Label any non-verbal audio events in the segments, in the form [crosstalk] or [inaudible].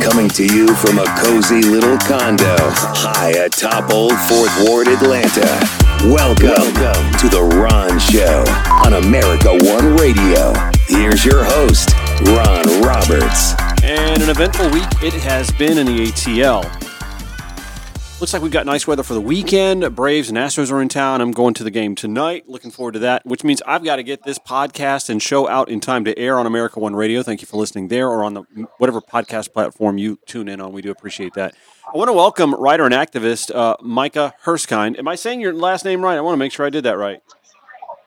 Coming to you from a cozy little condo high atop Old Fourth Ward, Atlanta. Welcome, Welcome to The Ron Show on America One Radio. Here's your host, Ron Roberts. And an eventful week it has been in the ATL. Looks like we've got nice weather for the weekend. Braves and Astros are in town. I'm going to the game tonight. Looking forward to that, which means I've got to get this podcast and show out in time to air on America One Radio. Thank you for listening there or on the whatever podcast platform you tune in on. We do appreciate that. I want to welcome writer and activist uh, Micah Herskind. Am I saying your last name right? I want to make sure I did that right.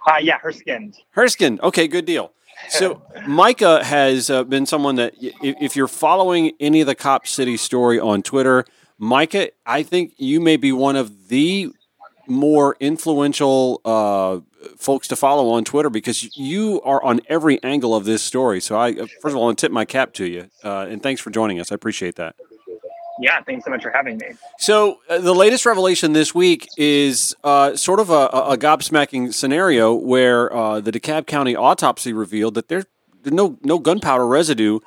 Uh, yeah, Herskind. Herskind. Okay, good deal. So Micah has uh, been someone that if you're following any of the Cop City story on Twitter – Micah, I think you may be one of the more influential uh, folks to follow on Twitter because you are on every angle of this story. So, I first of all, I want to tip my cap to you, uh, and thanks for joining us. I appreciate that. Yeah, thanks so much for having me. So, uh, the latest revelation this week is uh, sort of a, a, gobsmacking scenario where uh, the DeKalb County autopsy revealed that there's no no gunpowder residue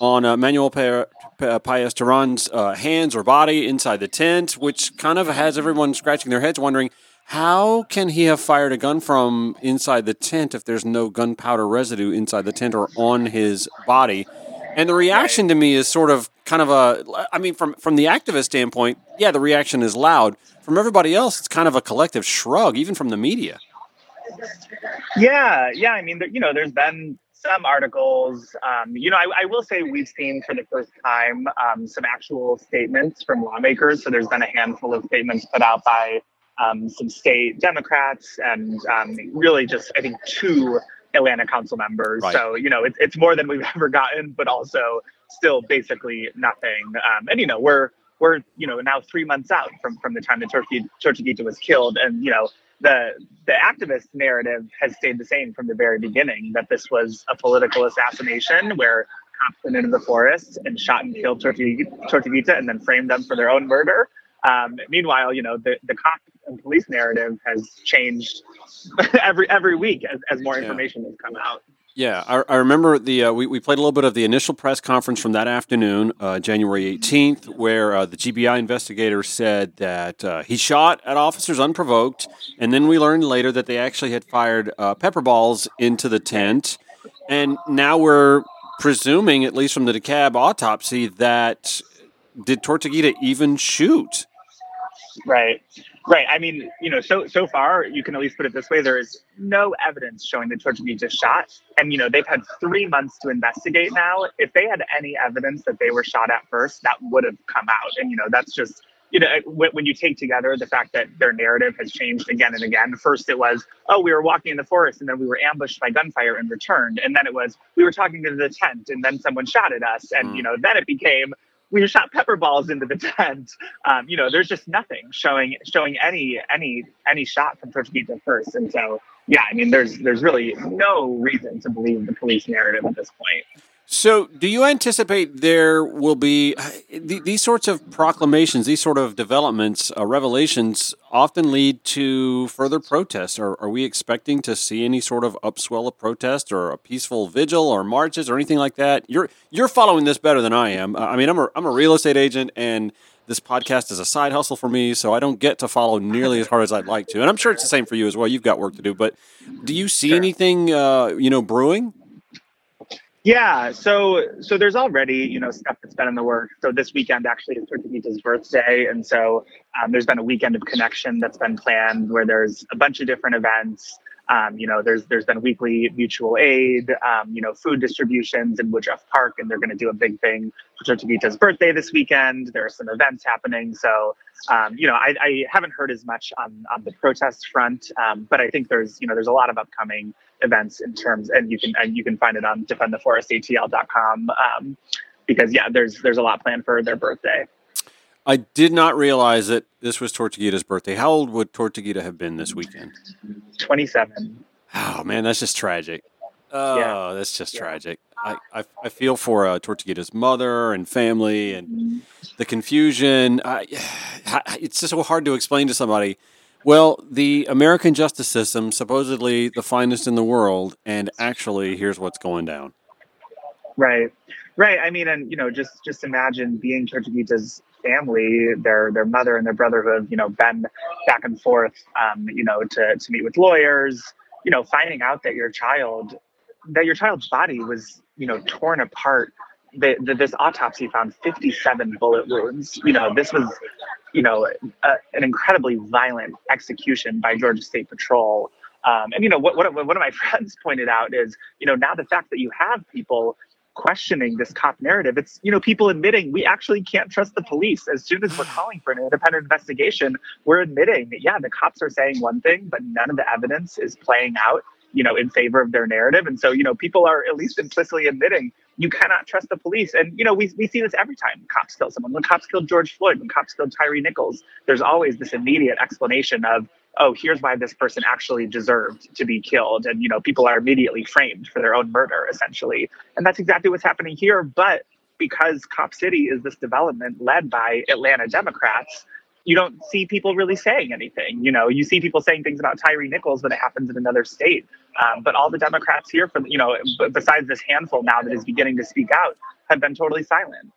on uh, Manuel Paez Teran's uh, hands or body inside the tent, which kind of has everyone scratching their heads, wondering how can he have fired a gun from inside the tent if there's no gunpowder residue inside the tent or on his body? And the reaction to me is sort of kind of a, I mean, from from the activist standpoint, yeah, the reaction is loud. From everybody else, it's kind of a collective shrug, even from the media. Yeah, yeah. I mean, you know, there's been some articles. Um, you know, I, I, will say we've seen for the first time um, some actual statements from lawmakers. So there's been a handful of statements put out by um, some state Democrats and um, really just, I think, two Atlanta council members. Right. So, you know, it, it's more than we've [laughs] ever gotten, but also still basically nothing. Um, and, you know, we're, we're, you know, now three months out from, from the time that Tortuguita was killed. And, you know, the the activist narrative has stayed the same from the very beginning that this was a political assassination where cops went into the forest and shot and killed Tortuguita and then framed them for their own murder. Um, meanwhile, you know, the, the cop and police narrative has changed [laughs] every every week as, as more information yeah. has come out. Yeah, I, I remember the uh, we, we played a little bit of the initial press conference from that afternoon, uh, January 18th, where uh, the GBI investigator said that uh, he shot at officers unprovoked, and then we learned later that they actually had fired uh, pepper balls into the tent, and now we're presuming, at least from the DeKalb autopsy, that did Tortuguita even shoot? Right. Right. I mean, you know, so so far you can at least put it this way: there is no evidence showing that Tortuguita shot, and you know they've had three months to investigate now. If they had any evidence that they were shot at first, that would have come out, and you know that's just you know when, when you take together the fact that their narrative has changed again and again. First it was, oh, we were walking in the forest, and then we were ambushed by gunfire and returned, and then it was we were talking to the tent, and then someone shot at us, and mm. you know then it became we shot pepper balls into the [laughs] tent. Um, you know, there's just nothing showing showing any any any shot from Tortuguita first, and so yeah, I mean, there's there's really no reason to believe the police narrative at this point. So, do you anticipate there will be these sorts of proclamations, these sort of developments, uh, revelations often lead to further protests? Are, are we expecting to see any sort of upswell of protest or a peaceful vigil or marches or anything like that? You're you're following this better than I am. I mean, I'm a I'm a real estate agent and this podcast is a side hustle for me, so I don't get to follow nearly as hard as I'd like to. And I'm sure it's the same for you as well. You've got work to do, but do you see sure. anything, uh, you know, brewing? Yeah, so so there's already you know stuff that's been in the works. So this weekend actually is Tortuguita's birthday, and so um, there's been a weekend of connection that's been planned where there's a bunch of different events. Um, you know, there's there's been weekly mutual aid, um, you know, food distributions in Woodruff Park, and they're going to do a big thing for Tortuguita's birthday this weekend. There are some events happening, so um, you know, I, I, haven't heard as much on on the protest front, um, but I think there's you know there's a lot of upcoming events in terms, and you can and you can find it on defendtheforestatl.com um, because yeah, there's there's a lot planned for their birthday. I did not realize that this was Tortuguita's birthday. How old would Tortuguita have been this weekend? 27. Oh, man, that's just tragic. Oh, yeah. that's just yeah. tragic. I, I, I, feel for uh, Tortuguita's mother and family and the confusion. I, [sighs] it's just so hard to explain to somebody. Well, the American justice system, supposedly the finest in the world, and actually, here's what's going down. Right. Right. I mean, and you know, just just imagine being Tortuguita's family, their their mother and their brother who have you know been back and forth, um, you know, to to meet with lawyers. You know, finding out that your child, that your child's body was you know torn apart. The, this autopsy found 57 bullet wounds. You know, this was, you know, a, an incredibly violent execution by Georgia State Patrol. Um, and you know what, what one of my [laughs] friends pointed out is you know now the fact that you have people questioning this cop narrative. It's, you know, people admitting we actually can't trust the police. As soon as we're [sighs] calling for an independent investigation, we're admitting that, yeah, the cops are saying one thing, but none of the evidence is playing out, you know, in favor of their narrative. And so, you know, people are at least implicitly admitting you cannot trust the police. And, you know, we, we see this every time cops kill someone. When cops killed George Floyd, when cops killed Tyre Nichols, there's always this immediate explanation of, oh, here's why this person actually deserved to be killed. And, you know, people are immediately framed for their own murder, essentially. And that's exactly what's happening here. But because Cop City is this development led by Atlanta Democrats, you don't see people really saying anything. You know, you see people saying things about Tyre Nichols when it happens in another state. Um, but all the Democrats here, from you know, besides this handful now that is beginning to speak out, have been totally silent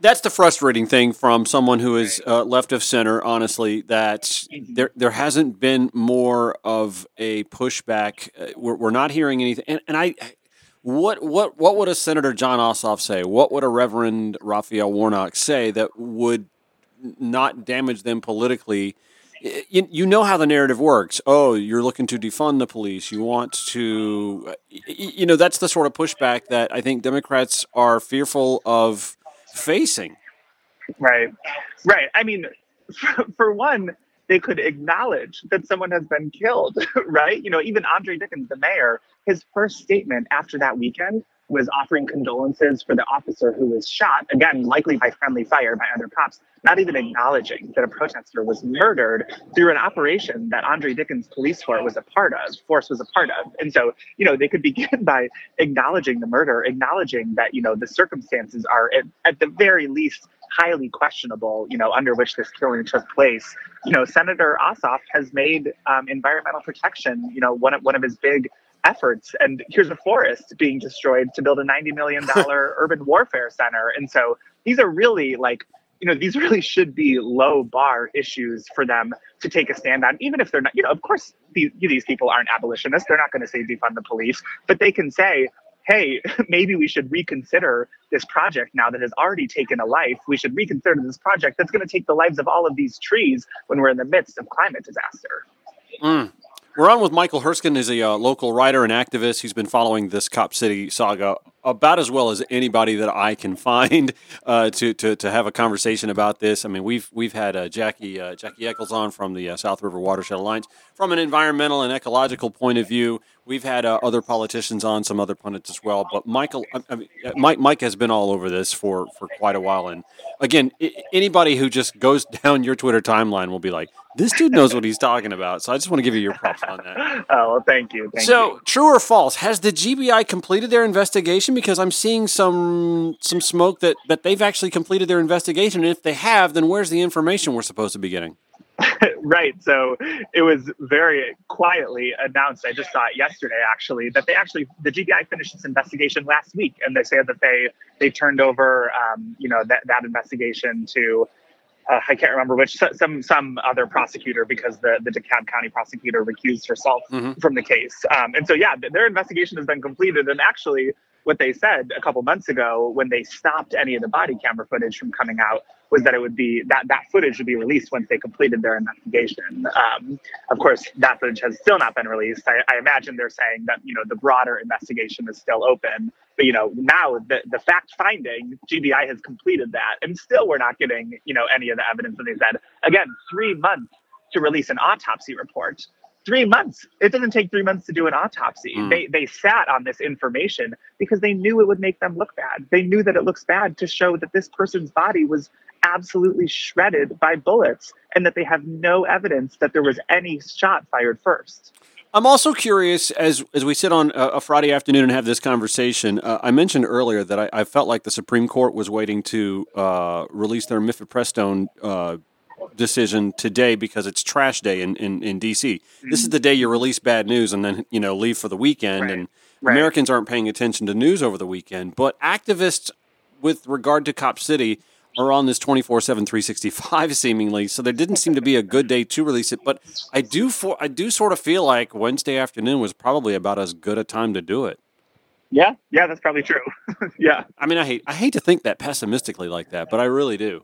that's the frustrating thing from someone who is uh, left of center. Honestly, that mm-hmm. there there hasn't been more of a pushback. Uh, we're, we're, not hearing anything, and, and I. What what what would a Senator Jon Ossoff say? What would a Reverend Raphael Warnock say that would not damage them politically? You, you know how the narrative works. Oh, you're looking to defund the police. You want to, you know, that's the sort of pushback that I think Democrats are fearful of facing. Right. Right. I mean, for, [laughs] for one, they could acknowledge that someone has been killed, [laughs] right? You know, even Andre Dickens, the mayor, his first statement after that weekend was offering condolences for the officer who was shot, again, likely by friendly fire by other cops, not even acknowledging that a protester was murdered through an operation that Andre Dickens police force was a part of, force was a part of. And so, you know, they could begin [laughs] by acknowledging the murder, acknowledging that, you know, the circumstances are at, at the very least highly questionable, you know, under which this killing took place. You know, Senator Ossoff has made um, environmental protection, you know, one of one of his big efforts. And here's a forest being destroyed to build a $90 million [laughs] urban warfare center. And so these are really like, you know, these really should be low bar issues for them to take a stand on, even if they're not, you know, of course, these, these people aren't abolitionists. They're not going to say defund the police, but they can say, hey, [laughs] maybe we should reconsider this project now that has already taken a life. We should reconsider this project that's going to take the lives of all of these trees when we're in the midst of climate disaster. Mm. We're on with Michael Herskin. He's a uh, local writer and activist. He's been following this Cop City saga about as well as anybody that I can find [laughs] uh, to, to to have a conversation about this. I mean, we've we've had uh, Jackie uh, Jackie Echols on from the uh, South River Watershed Alliance from an environmental and ecological point of view. We've had uh, other politicians on, some other pundits as well. But Michael, I mean, uh, Mike, Mike has been all over this for, for quite a while. And again, anybody who just goes [laughs] down your Twitter timeline will be like, "This dude knows what he's talking about." So I just want to give you your props on that. [laughs] Oh, well, thank you. Thank so, you. true or false? Has the GBI completed their investigation? Because I'm seeing some some smoke that that they've actually completed their investigation. And if they have, then where's the information we're supposed to be getting? [laughs] right. So it was very quietly announced. I just saw it yesterday, actually, that they actually the GBI finished this investigation last week, and they said that they they turned over, um, you know, that that investigation to. Uh, I can't remember which some some other prosecutor because the the DeKalb County prosecutor recused herself mm-hmm. from the case. Um, and so yeah, their investigation has been completed. And actually, what they said a couple months ago when they stopped any of the body camera footage from coming out was that it would be that that footage would be released once they completed their investigation. Um, of course, that footage has still not been released. I, I, imagine they're saying that you know the broader investigation is still open, but you know now the the fact finding GBI has completed that, and still we're not getting you know any of the evidence that they said. Again, three months to release an autopsy report three months. It doesn't take three months to do an autopsy. Mm. They they sat on this information because they knew it would make them look bad. They knew that it looks bad to show that this person's body was absolutely shredded by bullets and that they have no evidence that there was any shot fired first. I'm also curious as as we sit on a, a Friday afternoon and have this conversation. Uh, I mentioned earlier that I, I, felt like the Supreme Court was waiting to uh, release their Mifepristone uh, decision today because it's trash day in, in, in DC. Mm-hmm. This is the day you release bad news and then, you know, leave for the weekend. Right. And right. Americans aren't paying attention to news over the weekend. But activists with regard to Cop City are on this 24 7 365 [laughs] seemingly so there didn't seem to be a good day to release it but i do for i do sort of feel like wednesday afternoon was probably about as good a time to do it yeah yeah that's probably true [laughs] yeah i mean i hate i hate to think that pessimistically like that but i really do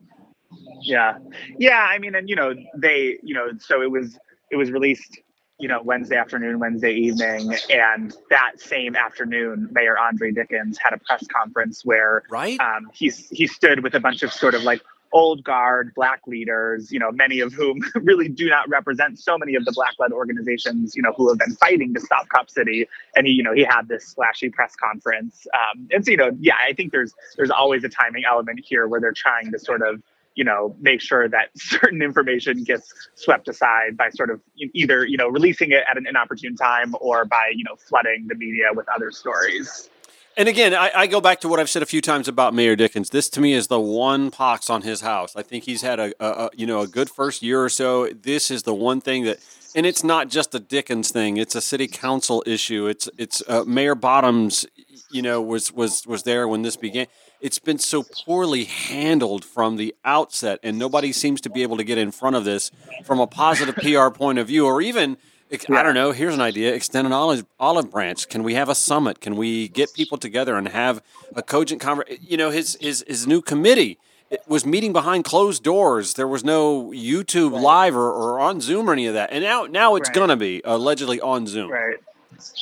yeah yeah i mean and you know they you know so it was it was released you know, Wednesday afternoon, Wednesday evening, and that same afternoon, Mayor Andre Dickens had a press conference where right um, he's he stood with a bunch of sort of like old guard black leaders, you know, many of whom [laughs] really do not represent so many of the black led organizations, you know, who have been fighting to stop Cop City. And he, you know, he had this splashy press conference. Um, and so, you know, yeah, I think there's there's always a timing element here where they're trying to sort of you know make sure that [laughs] certain information gets swept aside by sort of either you know releasing it at an inopportune time or by you know flooding the media with other stories and again, I, I, go back to what I've said a few times about Mayor Dickens. This to me is the one pox on his house. I think he's had a, a, a, you know a good first year or so. This is the one thing that, and it's not just a Dickens thing. It's a city council issue. It's it's uh, Mayor Bottoms, you know, was was was there when this began it's been so poorly handled from the outset, and nobody seems to be able to get in front of this from a positive PR point of view, or even. I don't know. Here's an idea: extend an olive olive branch. Can we have a summit? Can we get people together and have a cogent conversation? You know, his his his new committee was meeting behind closed doors. There was no YouTube right. live or, or, on Zoom or any of that. And now now it's right. gonna be allegedly on Zoom. Right.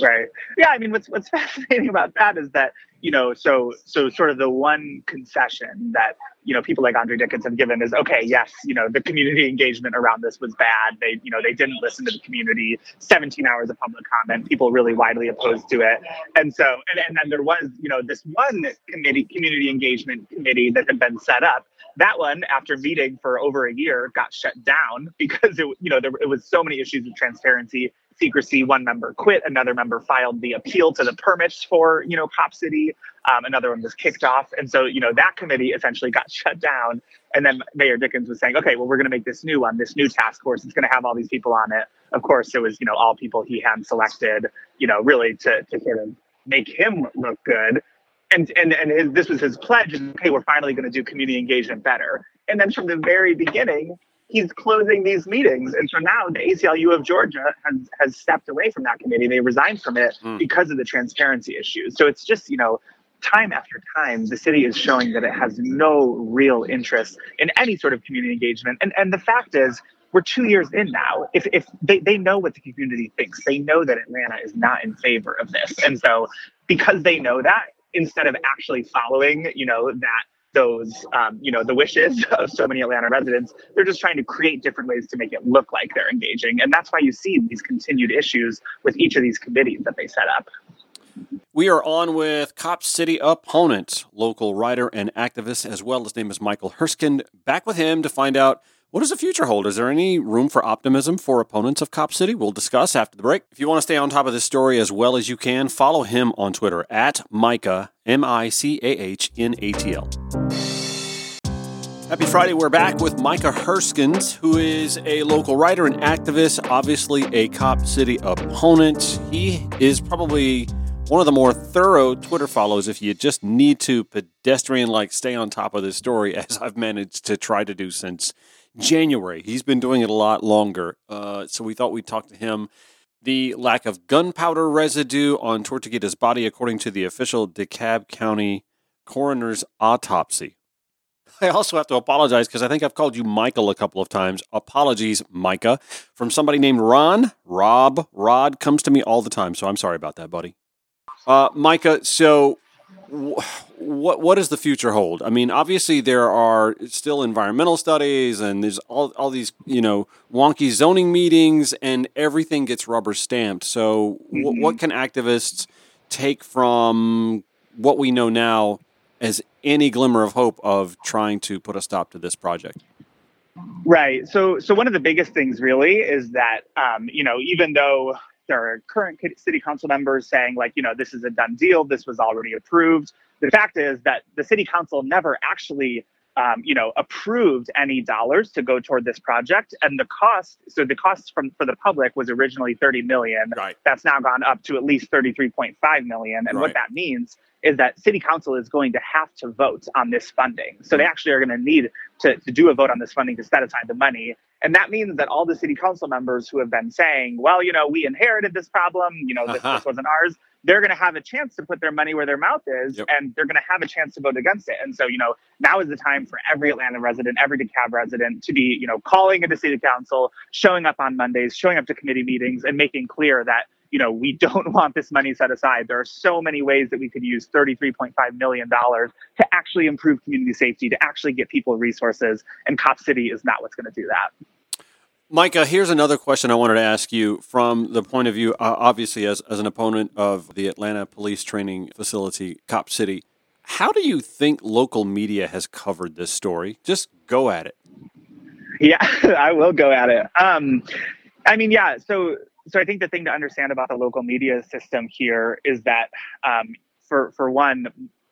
Right. Yeah. I mean, what's what's [laughs] fascinating about that is that you know, so so sort of the one concession that you know people like Andre Dickens have given is okay, yes, you know, the community engagement around this was bad. They you know they didn't listen to the community. 17 hours of public comment, people really widely opposed to it, and so and, and then there was you know this one committee community engagement committee that had been set up that one after meeting for over a year got shut down [laughs] because it you know there it was so many issues of transparency secrecy. One member quit. Another member filed the appeal to the permits for, you know, Cop City. Um, another one was kicked off. And so, you know, that committee essentially got [laughs] shut down. And then Mayor Dickens was saying, okay, well, we're going to make this new one, this new task force. It's going to have all these people on it. Of course, it was, you know, all people he had selected, you know, really to, to sort of make him look good. And, and, and his, this was his pledge. Okay, we're finally going to do community engagement better. And then from the very beginning, he's closing these meetings. And so now the ACLU of Georgia has, has stepped away from that committee. They resigned from it mm. because of the transparency issues. So it's just, you know, time after time, the city is showing that it has no real interest in any sort of community engagement. And, and the fact is, we're two years in now. If, if they, they know what the community thinks, they know that Atlanta is not in favor of this. And so because they know that, instead of actually following, you know, that those, um, you know, the wishes [laughs] of so many Atlanta residents. They're just trying to create different ways to make it look like they're engaging. And that's why you see these continued issues with each of these committees that they set up. We are on with Cop City opponent, local writer and activist, as well. His name is Michael Herskind. Back with him to find out what does the future hold? Is there any room for optimism for opponents of Cop City? We'll discuss after the break. If you want to stay on top of this story as well as you can, follow him on Twitter at Micah, M I C A H N A T L. Happy Friday. We're back with Micah Herskins, who is a local writer and activist, obviously a Cop City opponent. He is probably one of the more thorough Twitter follows if you just need to pedestrian like stay on top of this story, as I've managed to try to do since January. He's been doing it a lot longer. Uh, so we thought we'd talk to him. The lack of gunpowder residue on Tortuguita's body, according to the official DeKalb County coroner's autopsy. I also have to apologize because I think I've called you Michael a couple of times. Apologies, Micah, from somebody named Ron. Rob, Rod comes to me all the time, so I'm sorry about that, buddy. Uh, Micah, so what what does the future hold? I mean, obviously there are still environmental studies, and there's all all these you know wonky zoning meetings, and everything gets rubber stamped. So, mm-hmm. w- what can activists take from what we know now as any glimmer of hope of trying to put a stop to this project? Right. So, so one of the biggest things really is that um, you know even though there are current city council members saying like you know this is a done deal this was already approved the fact is that the city council never actually um, you know approved any dollars to go toward this project and the cost so the cost from for the public was originally 30 million right. that's now gone up to at least 33.5 million and right. what that means is that city council is going to have to vote on this funding. So they actually are going to need to, to do a vote on this funding to set aside the money. And that means that all the city council members who have been saying, well, you know, we inherited this problem, you know, this, uh-huh. this wasn't ours, they're going to have a chance to put their money where their mouth is yep. and they're going to have a chance to vote against it. And so, you know, now is the time for every Atlanta resident, every DeKalb resident to be, you know, calling into city council, showing up on Mondays, showing up to committee meetings and making clear that you know, we [laughs] don't want this money set aside. There are so many ways that we could use $33.5 million to actually improve community safety, to actually get people resources, and Cop City is not what's going to do that. Micah, here's another question I wanted to ask you from the point of view, uh, obviously, as, as an opponent of the Atlanta Police Training Facility, Cop City. How do you think local media has covered this story? Just go at it. Yeah, [laughs] I will go at it. Um, I mean, yeah. So, so I think the thing to understand about the local media system here is that, um, for for one,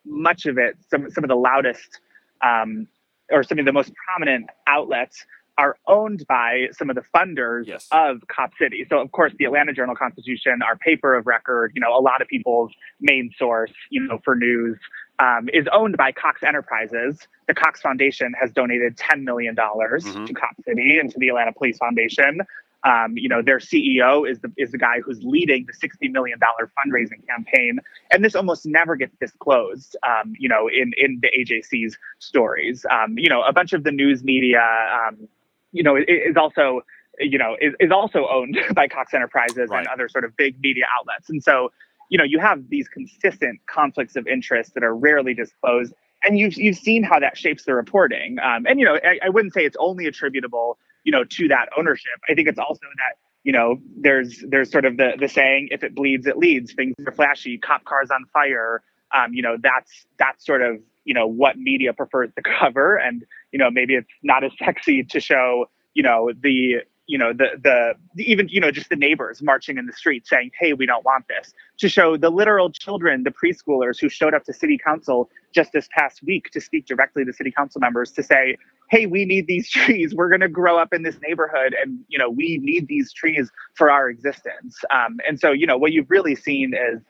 much of it, some some of the loudest, um, or some of the most prominent outlets are owned by some of the funders yes. of Cop City. So, of course, the Atlanta Journal Constitution, our paper of record, you know, a lot of people's main source, you know, for news, um, is owned by Cox Enterprises. The Cox Foundation has donated $10 million mm-hmm. to Cop City and to the Atlanta Police Foundation. Um, you know, their CEO is the is the guy who's leading the sixty million dollar fundraising campaign, and this almost never gets disclosed. Um, you know, in in the AJC's stories, um, you know, a bunch of the news media, um, you know, is also you know is, is also owned [laughs] by Cox Enterprises right. and other sort of big media outlets. And so, you know, you have these consistent conflicts of interest that are rarely disclosed. And you've you've seen how that shapes the reporting. Um, and you know, I, I wouldn't say it's only attributable, you know, to that ownership. I think it's also that you know there's there's sort of the the saying if it bleeds it leads. Things are flashy. Cop cars on fire. Um, you know that's that's sort of you know what media prefers to [laughs] cover. And you know maybe it's not as sexy to show you know the you know the, the the even you know just the neighbors marching in the street saying hey we don't want this. To show the literal children the preschoolers who showed up to city council just this past week to speak directly to city council members to say hey we need these [laughs] trees we're going to grow up in this neighborhood and you know we need these trees for our existence um, and so you know what you've really seen is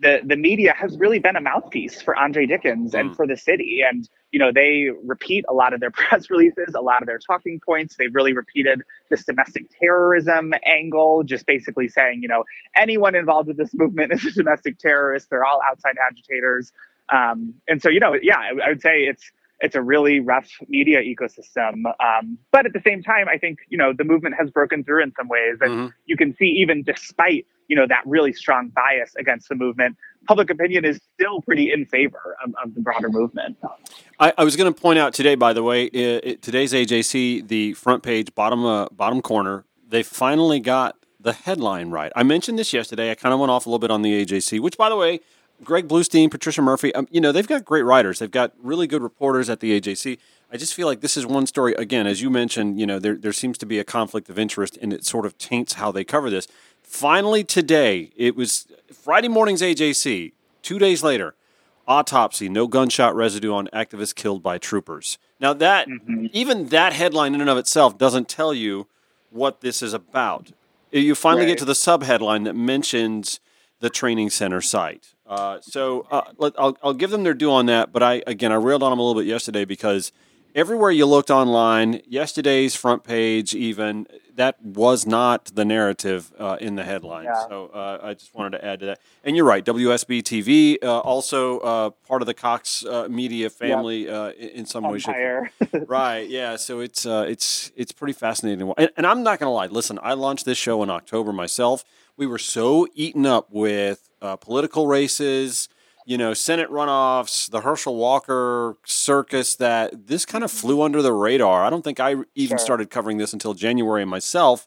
the the media has really been a mouthpiece for Andre Dickens and mm. for the city. And you know, they repeat a lot of their [laughs] press releases, a lot of their talking points. They've really repeated this domestic terrorism angle, just basically saying, you know, anyone involved with this movement is a [laughs] domestic terrorist. They're all outside agitators. Um, and so, you know, yeah, I, I would say it's it's a really rough media ecosystem. Um, but at the same time, I think you know the movement has broken through in some ways, and mm-hmm. you can see even despite you know that really strong bias against the movement, public opinion is still pretty in favor of, of the broader movement. I, I was going to point out today, by the way, it, it, today's AJC, the front page, bottom uh, bottom corner, they finally got the headline right. I mentioned this yesterday. I kind of went off a little bit on the AJC, which, by the way, Greg Bluestein, Patricia Murphy, um, you know, they've got great writers. They've got really good reporters at the AJC. I just feel like this is one story. Again, as you mentioned, you know, there, there seems to be a conflict of interest and it sort of taints how they cover this. Finally, today, it was Friday morning's AJC. Two days later, autopsy, no gunshot residue on activists killed by troopers. Now, that, mm-hmm. even that headline in and of itself doesn't tell you what this is about. You finally right. get to the subheadline that mentions the training center site. Uh, so uh, let, I'll, I'll give them their due on that. But I again I railed on them a little bit yesterday because everywhere you looked online, yesterday's front page, even that was not the narrative uh, in the headline. Yeah. So uh, I just wanted to add to that. And you're right, WSB TV, uh, also uh, part of the Cox uh, Media family yep. Uh, in some Empire. way. right? Yeah. So it's it's it's pretty fascinating. And, and I'm not going to lie. Listen, I launched this show in October myself. We were so eaten up with political races you know, Senate runoffs, the Herschel Walker circus that this kind of flew under the radar. I don't think I even sure. started covering this until January myself.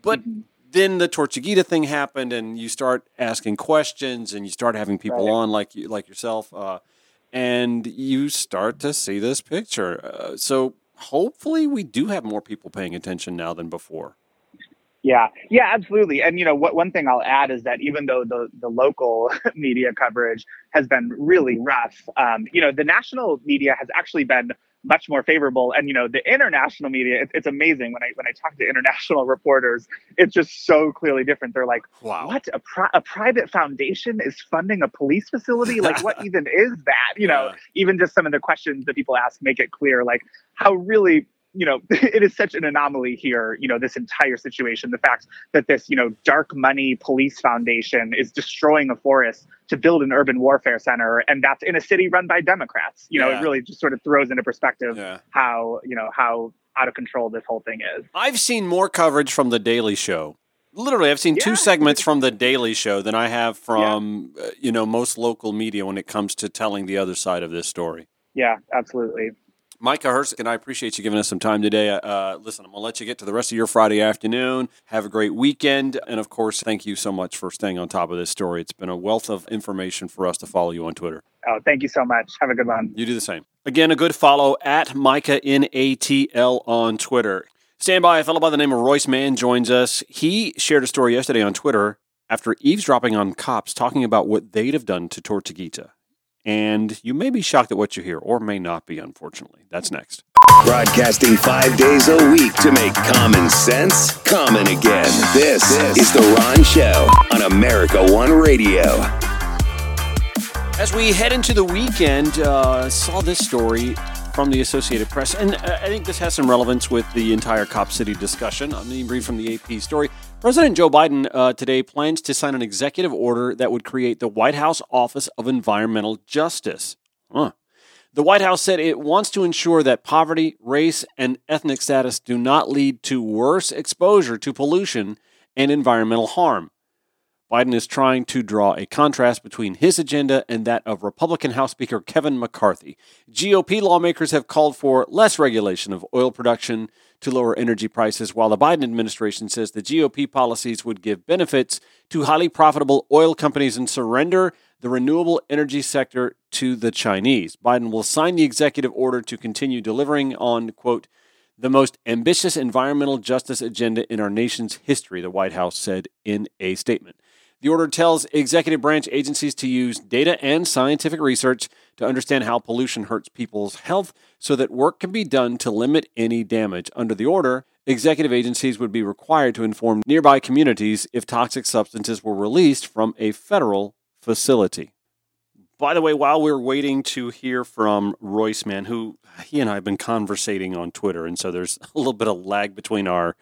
But mm-hmm. then the Tortuguita thing happened, and you start asking questions, and you start having people right. on like you, like yourself, uh, and you start to see this picture. Uh, so hopefully, we do have more people paying attention now than before. Yeah, yeah, absolutely. And you know, what one thing I'll add is that even though the the local [laughs] media coverage has been really rough, um, you know, the national media has actually been much more favorable. And you know, the international media, it, it's amazing when I when I talk to [laughs] international reporters, it's just so clearly different. They're like, Wow. "What? A, pri- a private foundation is funding a police facility? [laughs] Like, what even is that?" You know, Yeah. even just some of the questions that people ask make it clear, like how really. You know, [laughs] it is such an anomaly here. You know, this entire situation. The fact that this, you know, dark money police foundation is destroying a forest to build an urban warfare center, and that's in a city run by Democrats. You know, Yeah. it really just sort of throws into perspective Yeah. how you know how out of control this whole thing is. I've seen more coverage from The Daily Show. Literally, I've seen two segments from The Daily Show than I have from, uh, you know, most local media when it comes to telling the other side of this story. Yeah, absolutely. Micah and I appreciate you giving us some time today. Uh, listen, I'm going to let you get to the rest of your Friday afternoon. Have a great weekend. And of course, thank you so much for staying on top of this story. It's been a wealth of information for us to follow you on Twitter. Oh, thank you so much. Have a good one. You do the same. Again, a good follow at Micah NATL on Twitter. Stand by. A fellow by the name of Royce Mann joins us. He shared a story yesterday on Twitter after eavesdropping on cops talking about what they'd have done to Tortuguita. And you may be shocked at what you hear, or may not be, unfortunately. That's next. Broadcasting five days a week to make common sense common again. This is The Ron Show on America One Radio. As we head into the weekend, uh, saw this story from the Associated Press, and uh, I think this has some relevance with the entire Cop City discussion. Going to read from the AP story. President Joe Biden uh, today plans to sign an executive order that would create the White House Office of Environmental Justice. Huh. The White House said it wants to ensure that poverty, race, and ethnic status do not lead to worse exposure to pollution and environmental harm. Biden is trying to draw a contrast between his agenda and that of Republican House Speaker Kevin McCarthy. GOP lawmakers have called for less regulation of oil production to lower energy prices, while the Biden administration says the GOP policies would give benefits to highly profitable oil companies and surrender the renewable energy sector to the Chinese. Biden will sign the executive order to continue delivering on, quote, the most ambitious environmental justice agenda in our nation's history, the White House said in a statement. The order tells executive branch agencies to use data and scientific research to understand how pollution hurts people's health so that work can be done to limit any damage. Under the order, executive agencies would be required to inform nearby communities if toxic substances were released from a federal facility. By the way, while we're waiting to hear from Royce Mann, who he and I have been conversating on Twitter, and so there's a little bit of lag between our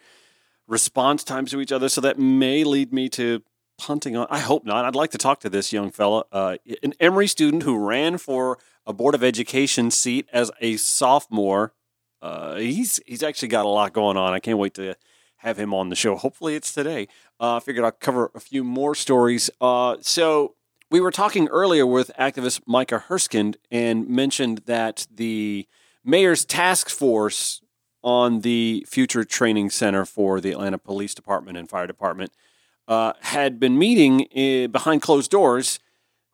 response times to each other, so that may lead me to punting on. I hope not. I'd like to talk to this young fella, uh, an Emory student who ran for a board of education seat as a sophomore. Uh, he's he's actually got a lot going on. I can't wait to have him on the show. Hopefully, it's today. Uh, I figured I'd cover a few more stories. Uh, so we were talking earlier with activist Micah Herskind and mentioned that the mayor's task force on the future training center for the Atlanta Police Department and Fire Department uh, had been meeting uh, behind closed doors.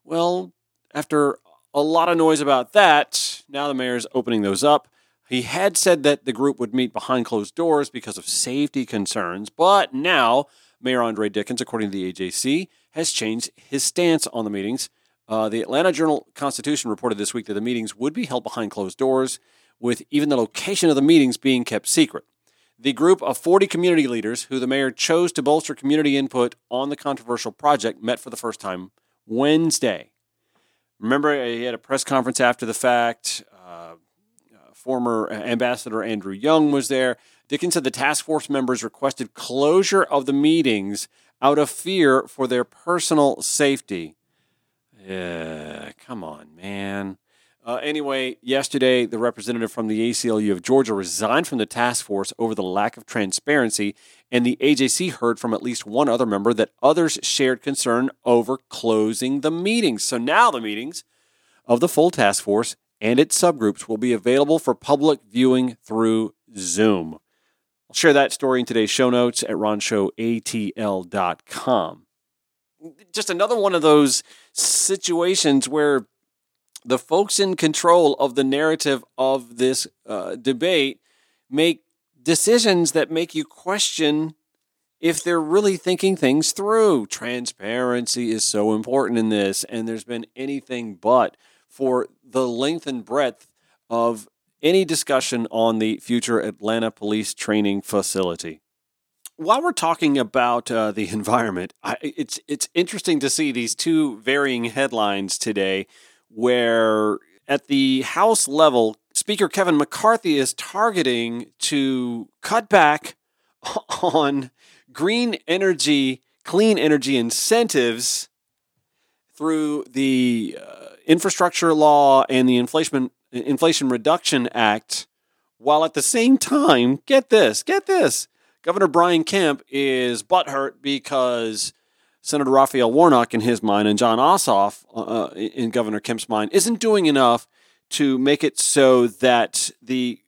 Well, after a lot of noise about that, now the mayor's opening those up. He had said that the group would meet behind closed doors because of safety concerns, but now Mayor Andre Dickens, according to the AJC, has changed his stance on the meetings. Uh, the Atlanta Journal Constitution reported this week that the meetings would be held behind closed doors, with even the location of the meetings being kept secret. The group of 40 community leaders, who the mayor chose to bolster community input on the controversial project, met for the first time Wednesday. Remember, he had a press conference after the fact. Uh, uh, former Ambassador Andrew Young was there. Dickens said the task force members requested closure of the meetings out of fear for their personal safety. Yeah, come on, man. Uh, anyway, yesterday, the representative from the ACLU of Georgia resigned from the task force over the lack of transparency, and the AJC heard from at least one other member that others shared concern over closing the meetings. So now the meetings of the full task force and its subgroups will be available for public viewing through Zoom. I'll share that story in today's show notes at ronshowatl.com. Just another one of those situations where the folks in control of the narrative of this uh, debate make decisions that make you question if they're really thinking things through. Transparency is so important in this, and there's been anything but for the length and breadth of any discussion on the future Atlanta police training facility. While we're talking about uh, the [laughs] environment, I, it's it's interesting to see these two varying headlines today, where at the House level, Speaker Kevin McCarthy is targeting to cut back [laughs] on green energy, clean energy incentives through the uh, infrastructure law and the Inflation Inflation Reduction Act, while at the same time, get this, get this, Governor Brian Kemp is butthurt because Senator Raphael Warnock, in his mind, and Jon Ossoff, uh, uh, in Governor Kemp's mind, isn't doing enough to make it so that the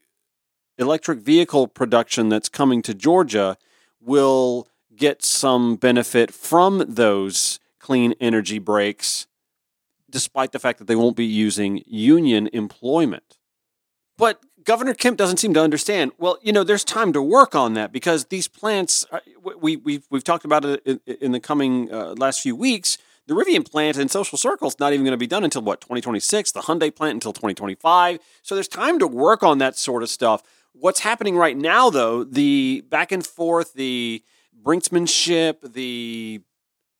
electric vehicle production that's coming to Georgia will get some benefit from those clean energy breaks, despite the fact that they won't be using union employment. But Governor Kemp doesn't seem to understand. Well, you know, there's time to work on that because these plants, uh, we, we, we've talked about it in, in the coming uh, last few weeks. The Rivian plant in Social Circle is not even going to be done until what, 2026? The Hyundai plant until 2025. So there's time to work on that sort of stuff. What's happening right now, though, the back and forth, the brinksmanship, the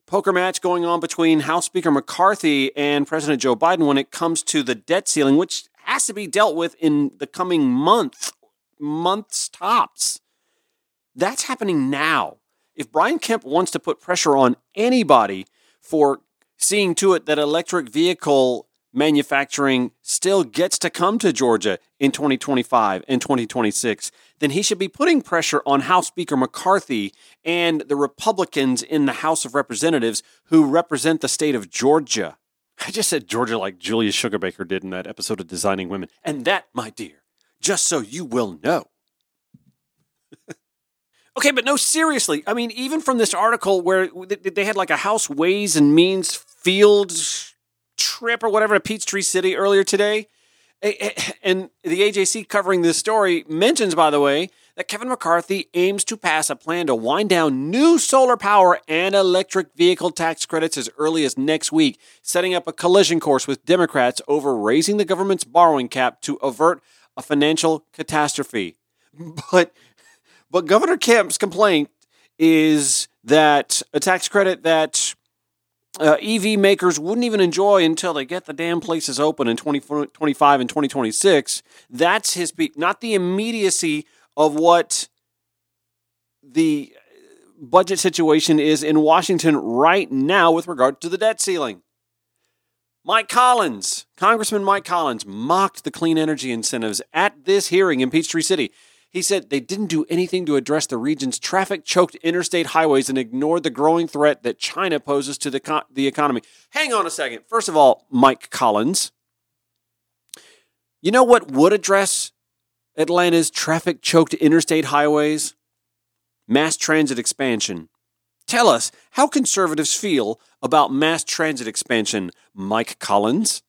poker match going on between House Speaker McCarthy and President Joe Biden when it comes to the debt ceiling, which has to be dealt with in the coming month, months tops. That's happening now. If Brian Kemp wants to put pressure on anybody for seeing to it that electric vehicle manufacturing still gets to come to Georgia in 2025 and 2026, then he should be putting pressure on House Speaker McCarthy and the Republicans in the House of Representatives who represent the state of Georgia. I just said Georgia like Julia Sugarbaker did in that episode of Designing Women. And that, my dear, just so you will know. [laughs] okay, but no, seriously. I mean, even from this article where they had like a House Ways and Means field trip or whatever to Peachtree City earlier today, and the AJC covering this story mentions, by the way, that Kevin McCarthy aims to pass a plan to wind down new solar power and electric vehicle tax credits as early as next week, setting up a collision course with Democrats over raising the government's borrowing cap to avert a financial catastrophe. [laughs] But but Governor Kemp's complaint is that a tax credit that uh, EV makers wouldn't even enjoy until they get the damn places open in 2025 and 2026. That's his beat, not the immediacy of what the budget situation is in Washington right now with regard to the debt ceiling. Mike Collins, Congressman Mike Collins, mocked the clean energy incentives at this hearing in Peachtree City. He said they didn't do anything to address the region's traffic choked interstate highways and ignored the growing threat that China poses to the, co- the economy. Hang on a second. First of all, Mike Collins, you know what would address Atlanta's traffic choked interstate highways? Mass transit expansion. Tell us how conservatives feel about mass transit expansion, Mike Collins.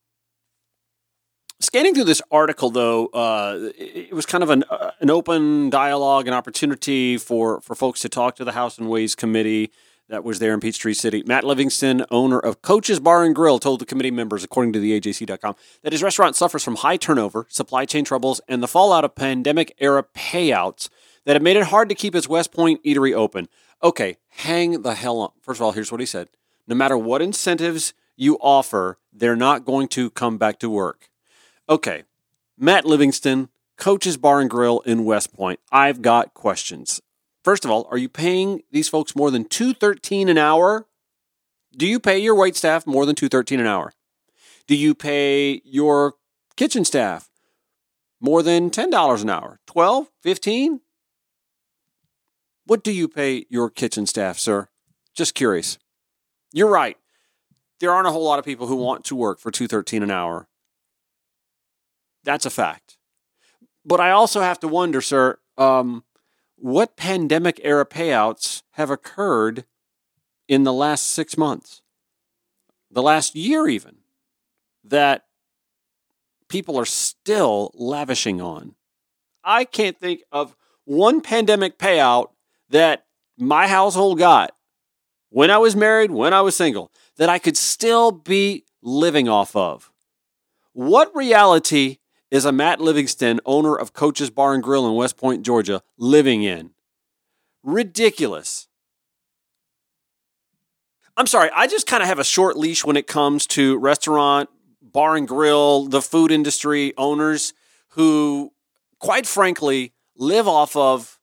Scanning through this article, though, uh, it was kind of an, uh, an open dialogue, an opportunity for, for folks to talk to the House and Ways Committee that was there in Peachtree City. Matt Livingston, owner of Coach's Bar and Grill, told the committee members, according to the AJC.com, that his restaurant suffers from high turnover, supply chain troubles, and the fallout of pandemic era payouts that have made it hard to keep his West Point eatery open. Okay, hang the hell on. First of all, here's what he said No matter what incentives you offer, they're not going to come back to work. Okay, Matt Livingston, Coach's Bar and Grill in West Point. I've got questions. First of all, are you paying these folks more than 213 an hour? Do you pay your wait staff more than 213 an hour? Do you pay your kitchen staff more than $10 an hour? 12, 15? What do you pay your kitchen staff, sir? Just curious. You're right. There aren't a whole lot of people who want to work for 213 an hour. That's a fact. But I also have to wonder, sir, um, what pandemic era payouts have occurred in the last six months, the last year even, that people are still lavishing on? I can't think of one pandemic payout that my household got when I was married, when I was single, that I could still be living off of. What reality is a Matt Livingston, owner of Coach's Bar and Grill in West Point, Georgia, living in? Ridiculous. I'm sorry, I just kind of have a short leash when it comes to restaurant, bar and grill, the food industry owners who, quite frankly, live off of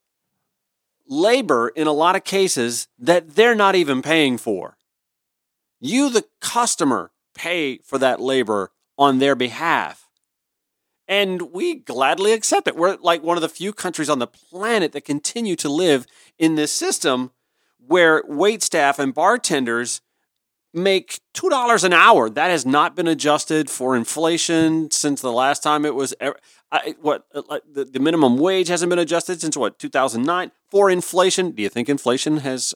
labor in a lot of cases that they're not even paying for. You, the customer, pay for that labor on their behalf. And we gladly accept it. We're like one of the few countries on the planet that continue to live in this system where wait staff and bartenders make $2 an hour. That has not been adjusted for inflation since the last time it was I, what uh, the, the minimum wage hasn't been adjusted since what 2009 for inflation. Do you think inflation has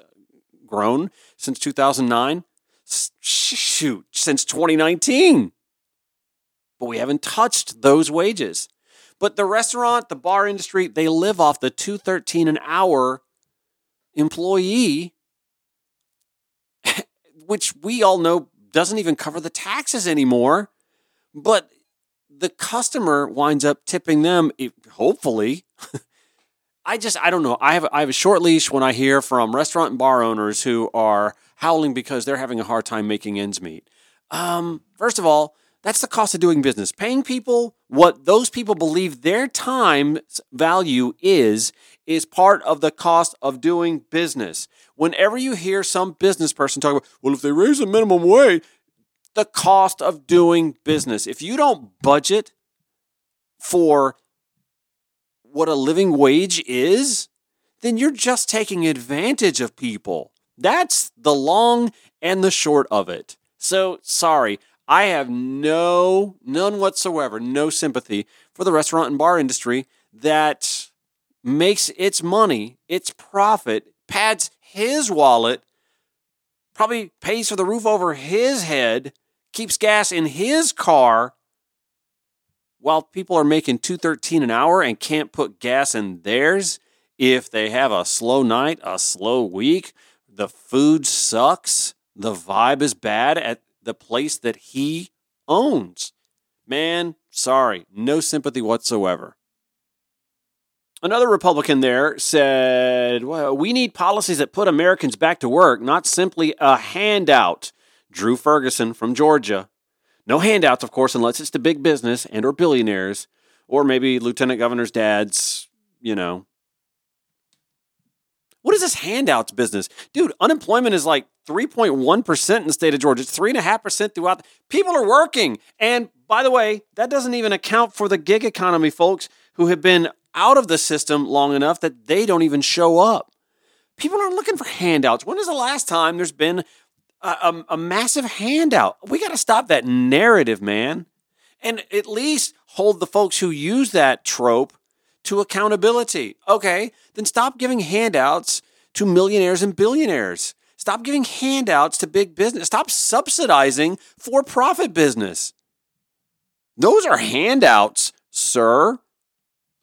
grown since 2009? Shoot, since 2019. But we haven't touched those wages. But the restaurant, the bar industry, they live off the 213 an hour employee [laughs] which we all know doesn't even cover the taxes anymore. But the customer winds up tipping them, hopefully. [laughs] I just, I don't know. I have, I have a short leash when I hear from restaurant and bar owners who are howling because they're having a hard time making ends meet. Um, first of all, that's the cost of doing business. Paying people what those people believe their time's value is, is part of the cost of doing business. Whenever you hear some business person talk about, well, if they raise the minimum wage, the cost of doing business. If you don't budget for what a living wage is, then you're just taking advantage of people. That's the long and the short of it. So, sorry, I have no, none whatsoever, no sympathy for the restaurant and bar industry that makes its money, its profit, pads his wallet, probably pays for the roof over his head, keeps gas in his car while people are making 213 an hour and can't put gas in theirs if they have a slow night, a slow week, the food sucks, the vibe is bad at the place that he owns. Man, sorry, no sympathy whatsoever. Another Republican there said, well, we need policies that put Americans back to work, not simply a handout. Drew Ferguson from Georgia. No handouts, of course, unless it's to big business and or billionaires, or maybe lieutenant governor's dads, you know, what is this handouts business? Dude, unemployment is like 3.1% in the state of Georgia. It's 3.5% throughout. People are working. And by the way, that doesn't even account for the gig economy folks who have been out of the system long enough that they don't even show up. People aren't looking for handouts. When is the last time there's been a, a, a massive handout? We got to stop that narrative, man. And at least hold the folks who use that trope to accountability. Okay, then stop giving handouts to millionaires and billionaires. Stop giving handouts to big business. Stop subsidizing for profit business. Those are handouts, sir.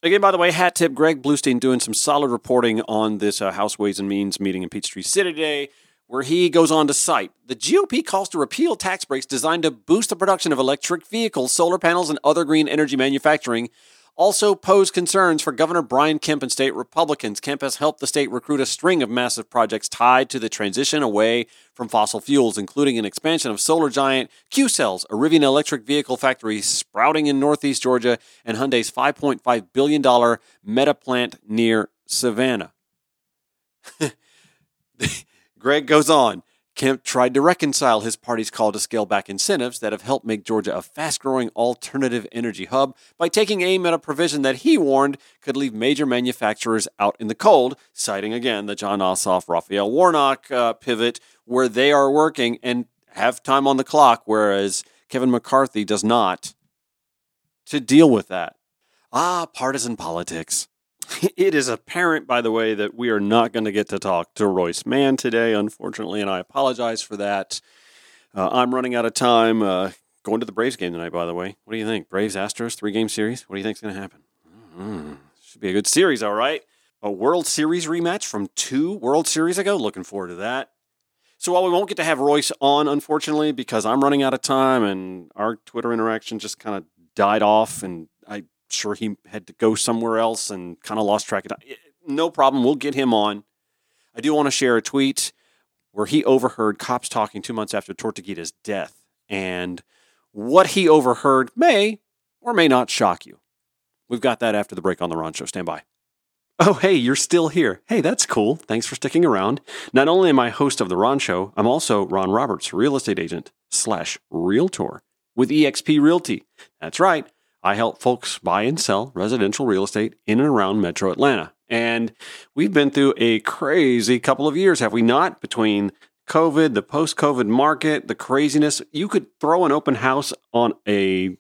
Again, by the way, hat tip Greg Bluestein doing some solid reporting on this uh, House Ways and Means meeting in Peachtree City today, where he goes on to cite the GOP calls to repeal tax breaks designed to boost the production of electric vehicles, solar panels, and other green energy manufacturing also pose concerns for Governor Brian Kemp and state Republicans. Kemp has helped the state recruit a string of massive projects tied to the transition away from fossil fuels, including an expansion of solar giant Q Cells, a Rivian electric vehicle factory sprouting in northeast Georgia, and Hyundai's $5.5 billion meta plant near Savannah. [laughs] Greg goes on. Kemp tried to reconcile his party's call to scale back incentives that have helped make Georgia a fast growing alternative energy hub by taking aim at a provision that he warned could leave major manufacturers out in the cold, citing again the Jon Ossoff, Raphael Warnock uh, pivot where they are working and have time on the clock, whereas Kevin McCarthy does not, to deal with that. Ah, partisan politics. [laughs] It is apparent, by the way, that we are not going to get to talk to Royce Mann today, unfortunately, and I apologize for that. Uh, I'm running out of time. Uh, going to the Braves game tonight, by the way. What do you think? Braves Astros, three game series? What do you think is going to happen? Mm-hmm. Should be a good series, all right. A World Series rematch from two World Series ago. Looking forward to that. So while we won't get to have Royce on, unfortunately, because I'm running out of time and our Twitter interaction just kind of died off and I'm sure he had to go somewhere else and kind of lost track of time. Eh, no problem. We'll get him on. I do want to share a tweet where he overheard cops talking two months after Tortuguita's death. And what he overheard may or may not shock you. We've got that after the break on The Ron Show. Stand by. Oh, hey, you're still here. Hey, that's cool. Thanks for sticking around. Not only am I host of The Ron Show, I'm also Ron Roberts, real estate agent slash realtor with eXp Realty. That's right. I help folks buy and sell residential real estate in and around metro Atlanta. And we've been through a crazy couple of years, have we not? Between COVID, the post COVID market, the craziness. You could throw an open house on a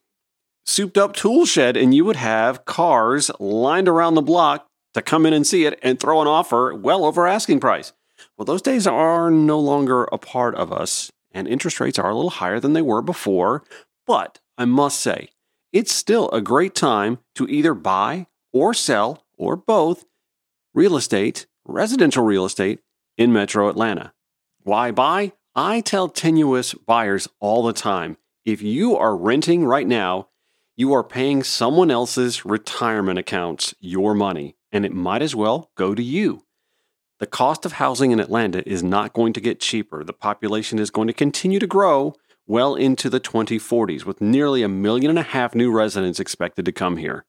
souped up tool shed and you would have cars lined around the block to come in and see it and throw an offer well over asking price. Well, those days are no longer a part of us, and interest rates are a little higher than they were before. But I must say, it's still a great time to either buy or sell or both real estate, residential real estate in metro Atlanta. Why buy? I tell tenuous buyers all the time if you are renting right now, you are paying someone else's retirement accounts your money and it might as well go to you. The cost of housing in Atlanta is not going to get cheaper. The population is going to continue to grow well into the 2040s, with nearly a million and a half new residents expected to come here.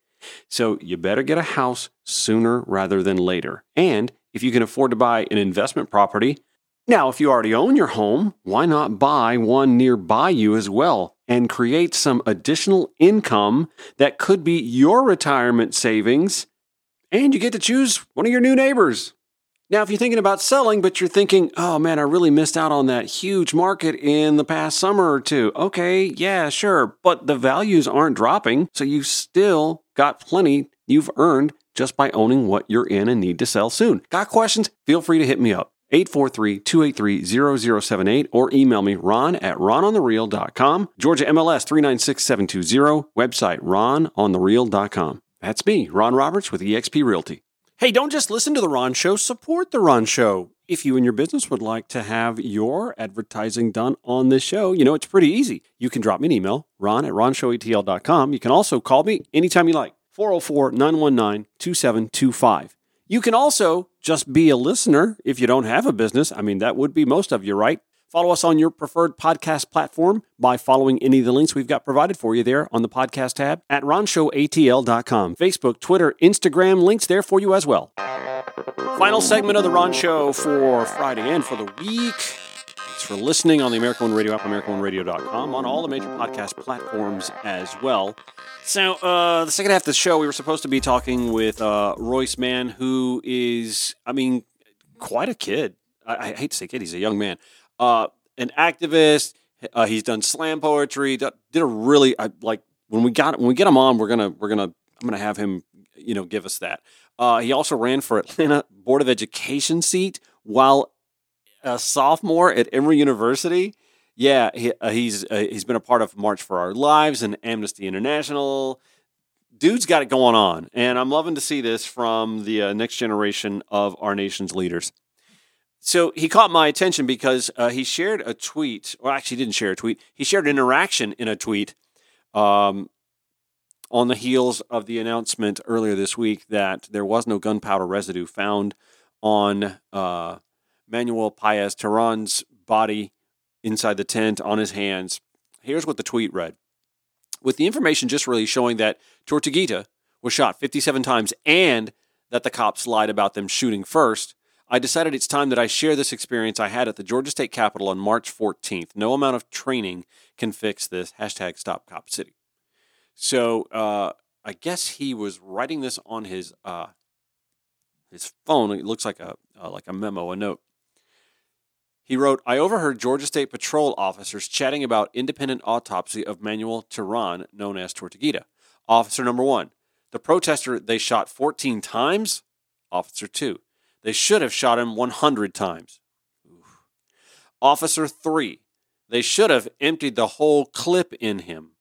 So you better get a house sooner rather than later. And if you can afford to buy an investment property, now, if you already own your home, why not buy one nearby you as well and create some additional income that could be your retirement savings and you get to choose one of your new neighbors. Now, if you're thinking about selling, but you're thinking, oh man, I really missed out on that huge market in the past summer or two. Okay, yeah, sure. But the values aren't dropping. So you've still got plenty you've earned just by owning what you're in and need to sell soon. Got questions? Feel free to hit me up. 843-283-0078 or email me ron at rononthereal.com. Georgia MLS 396720. Website rononthereal.com. That's me, Ron Roberts with eXp Realty. Hey, don't just listen to The Ron Show, support The Ron Show. If you and your business would like to have your advertising done on this show, you know, it's pretty easy. You can drop me an email, ron at ronshowatl.com. You can also call me anytime you like, 404 919 2725. You can also just be a listener if you don't have a business. I mean, that would be most of you, right? Follow us on your preferred podcast platform by following any of the links we've got provided for you there on the podcast tab at ronshowatl.com. Facebook, Twitter, Instagram, links there for you as well. Final segment of the Ron Show for Friday and for the week. Thanks for listening on the American One Radio app, AmericanOneRadio.com, on all the major podcast platforms as well. So, uh, the second half of the show, we were supposed to be talking with uh, Royce Mann, who is, I mean, quite a kid. I, I hate to say kid, he's a young man uh, an activist. Uh, he's done slam poetry. Did a really I, like when we got when we get him on. We're gonna we're gonna I'm gonna have him you know give us that. Uh, he also ran for Atlanta Board of Education seat while a sophomore at Emory University. Yeah, he, uh, he's uh, he's been a part of March for Our Lives and Amnesty International. Dude's got it going on, and I'm loving to see this from the uh, next generation of our nation's leaders. So he caught my attention because uh, he shared a tweet, or actually didn't share a tweet. He shared an interaction in a tweet um, on the heels of the announcement earlier this week that there was no gunpowder residue found on uh, Manuel Paez Teran's body inside the tent on his hands. Here's what the tweet read. With the information just really showing that Tortuguita was shot 57 times and that the cops lied about them shooting first, I decided it's time that I share this experience I had at the Georgia State Capitol on March 14th. No amount of training can fix this. Hashtag Stop Cop City. So uh, I guess he was writing this on his uh, his phone. It looks like a uh, like a memo, a note. He wrote, I overheard Georgia State Patrol officers chatting about independent autopsy of Manuel Teran, known as Tortuguita. Officer number one, the protester they shot 14 times. Officer two, they should have shot him 100 times. Oof. Officer 3. They should have emptied the whole clip in him.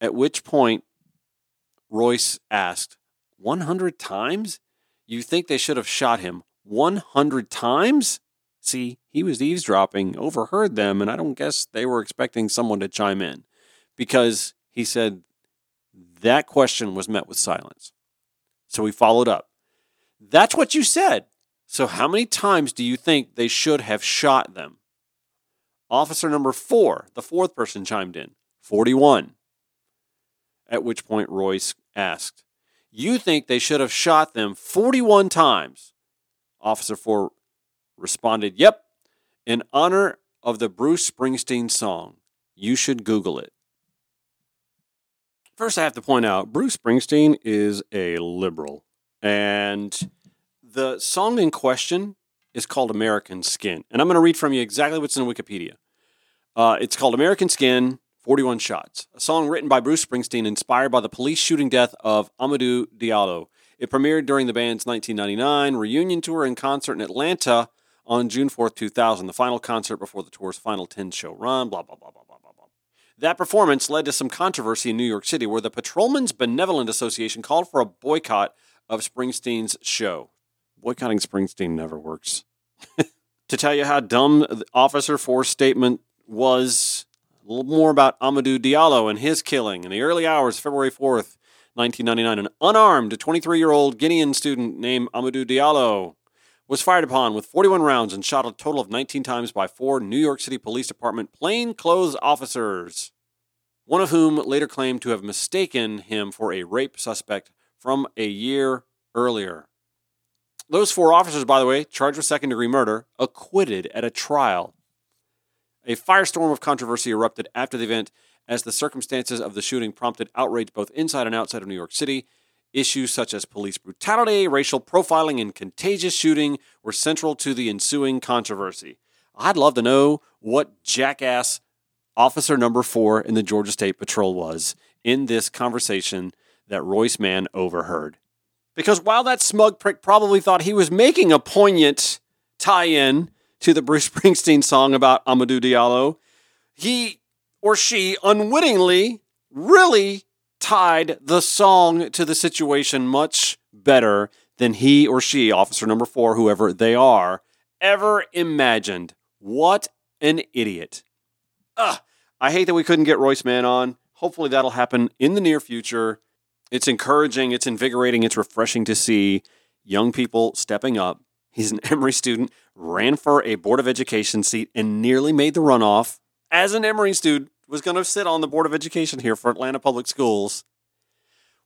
At which point, Royce asked, 100 times? You think they should have shot him 100 times? See, he was eavesdropping, overheard them, and I don't guess they were expecting someone to chime in because he said That question was met with silence. So we followed up. That's what you said. So how many times do you think they should have shot them? Officer number four, the fourth person, chimed in 41. At which point Royce asked, You think they should have shot them 41 times? Officer four responded, Yep, in honor of the Bruce Springsteen song. You should Google it. First, I have to point out Bruce Springsteen is a liberal. And the song in question is called American Skin. And I'm going to read from you exactly what's in Wikipedia. Uh, it's called American Skin 41 Shots, a song written by Bruce Springsteen inspired by the police shooting death of Amadou Diallo. It premiered during the band's 1999 reunion tour and concert in Atlanta on June 4th, 2000, the final concert before the tour's final 10 show run, blah, blah, blah, blah, blah, blah, blah. That performance led to some controversy in New York City where the Patrolmen's Benevolent Association called for a boycott of Springsteen's show. Boycotting Springsteen never works. [laughs] to tell you how dumb Officer Four's statement was, a little more about Amadou Diallo and his killing in the early hours of February 4th, 1999. An unarmed 23 year old Guinean student named Amadou Diallo was fired upon with 41 rounds and shot a total of 19 times by four New York City Police Department plainclothes officers, one of whom later claimed to have mistaken him for a rape suspect from a year earlier. Those four officers, by the way, charged with second degree murder, acquitted at a trial. A firestorm of controversy erupted after the event as the circumstances of the shooting prompted outrage both inside and outside of New York City. Issues such as police brutality, racial profiling, and contagious shooting were central to the ensuing controversy. I'd love to know what jackass officer number four in the Georgia State Patrol was in this conversation that Royce Mann overheard. Because while that smug prick probably thought he was making a poignant tie in to the Bruce [laughs] Springsteen song about Amadou Diallo, he or she unwittingly really tied the song to the situation much better than he or she, officer number four, whoever they are, ever imagined. What an idiot. Ugh, I hate that we couldn't get Royce Mann on. Hopefully that'll happen in the near future. It's encouraging, it's invigorating, it's refreshing to see young people stepping up. He's an [laughs] Emory student, ran for a Board of Education seat, and nearly made the runoff as an Emory student was going to sit on the Board of Education here for Atlanta Public Schools.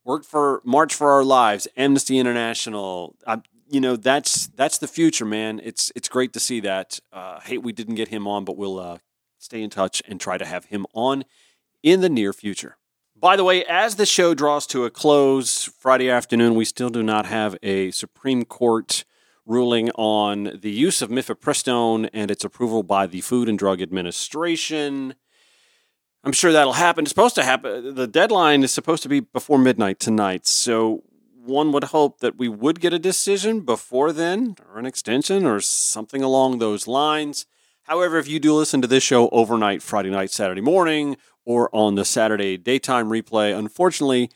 Worked for March for Our Lives, Amnesty International. I, you know that's that's the future, man. It's it's great to see that. Uh, hate we didn't get him on, but we'll uh, stay in touch and try to have him on in the near future. By the way, as the show draws to a close Friday afternoon, we still do not have a Supreme Court ruling on the use of mifepristone and its approval by the Food and Drug Administration. I'm sure that'll happen. It's supposed to happen. The deadline is supposed to be before midnight tonight. So one would hope that we would get a decision before then, or an extension, or something along those lines. However, if you do listen to this show overnight, Friday night, Saturday morning, or on the Saturday daytime replay, unfortunately,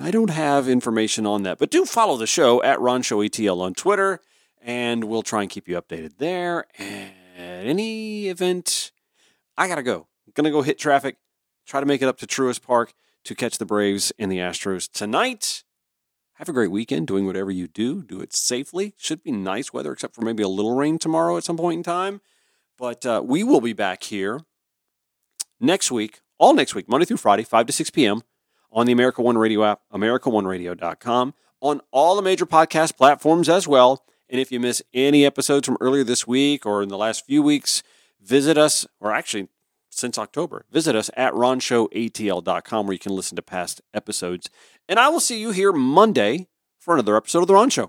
I don't have information on that. But do follow the show at Ron Show ATL on Twitter, and we'll try and keep you updated there. And any event, I gotta go. I'm gonna go hit traffic Try to make it up to Truist Park to catch the Braves and the Astros tonight. Have a great weekend doing whatever you do. Do it safely. Should be nice weather, except for maybe a little rain tomorrow at some point in time. But uh, we will be back here next week, all next week, Monday through Friday, 5 to 6 p.m. on the America One Radio app, AmericaOneRadio.com, on all the major podcast platforms as well. And if you miss any episodes from earlier this week or in the last few weeks, visit us, or actually since October. Visit us at ronshowatl.com where you can listen to past episodes. And I will see you here Monday for another episode of The Ron Show.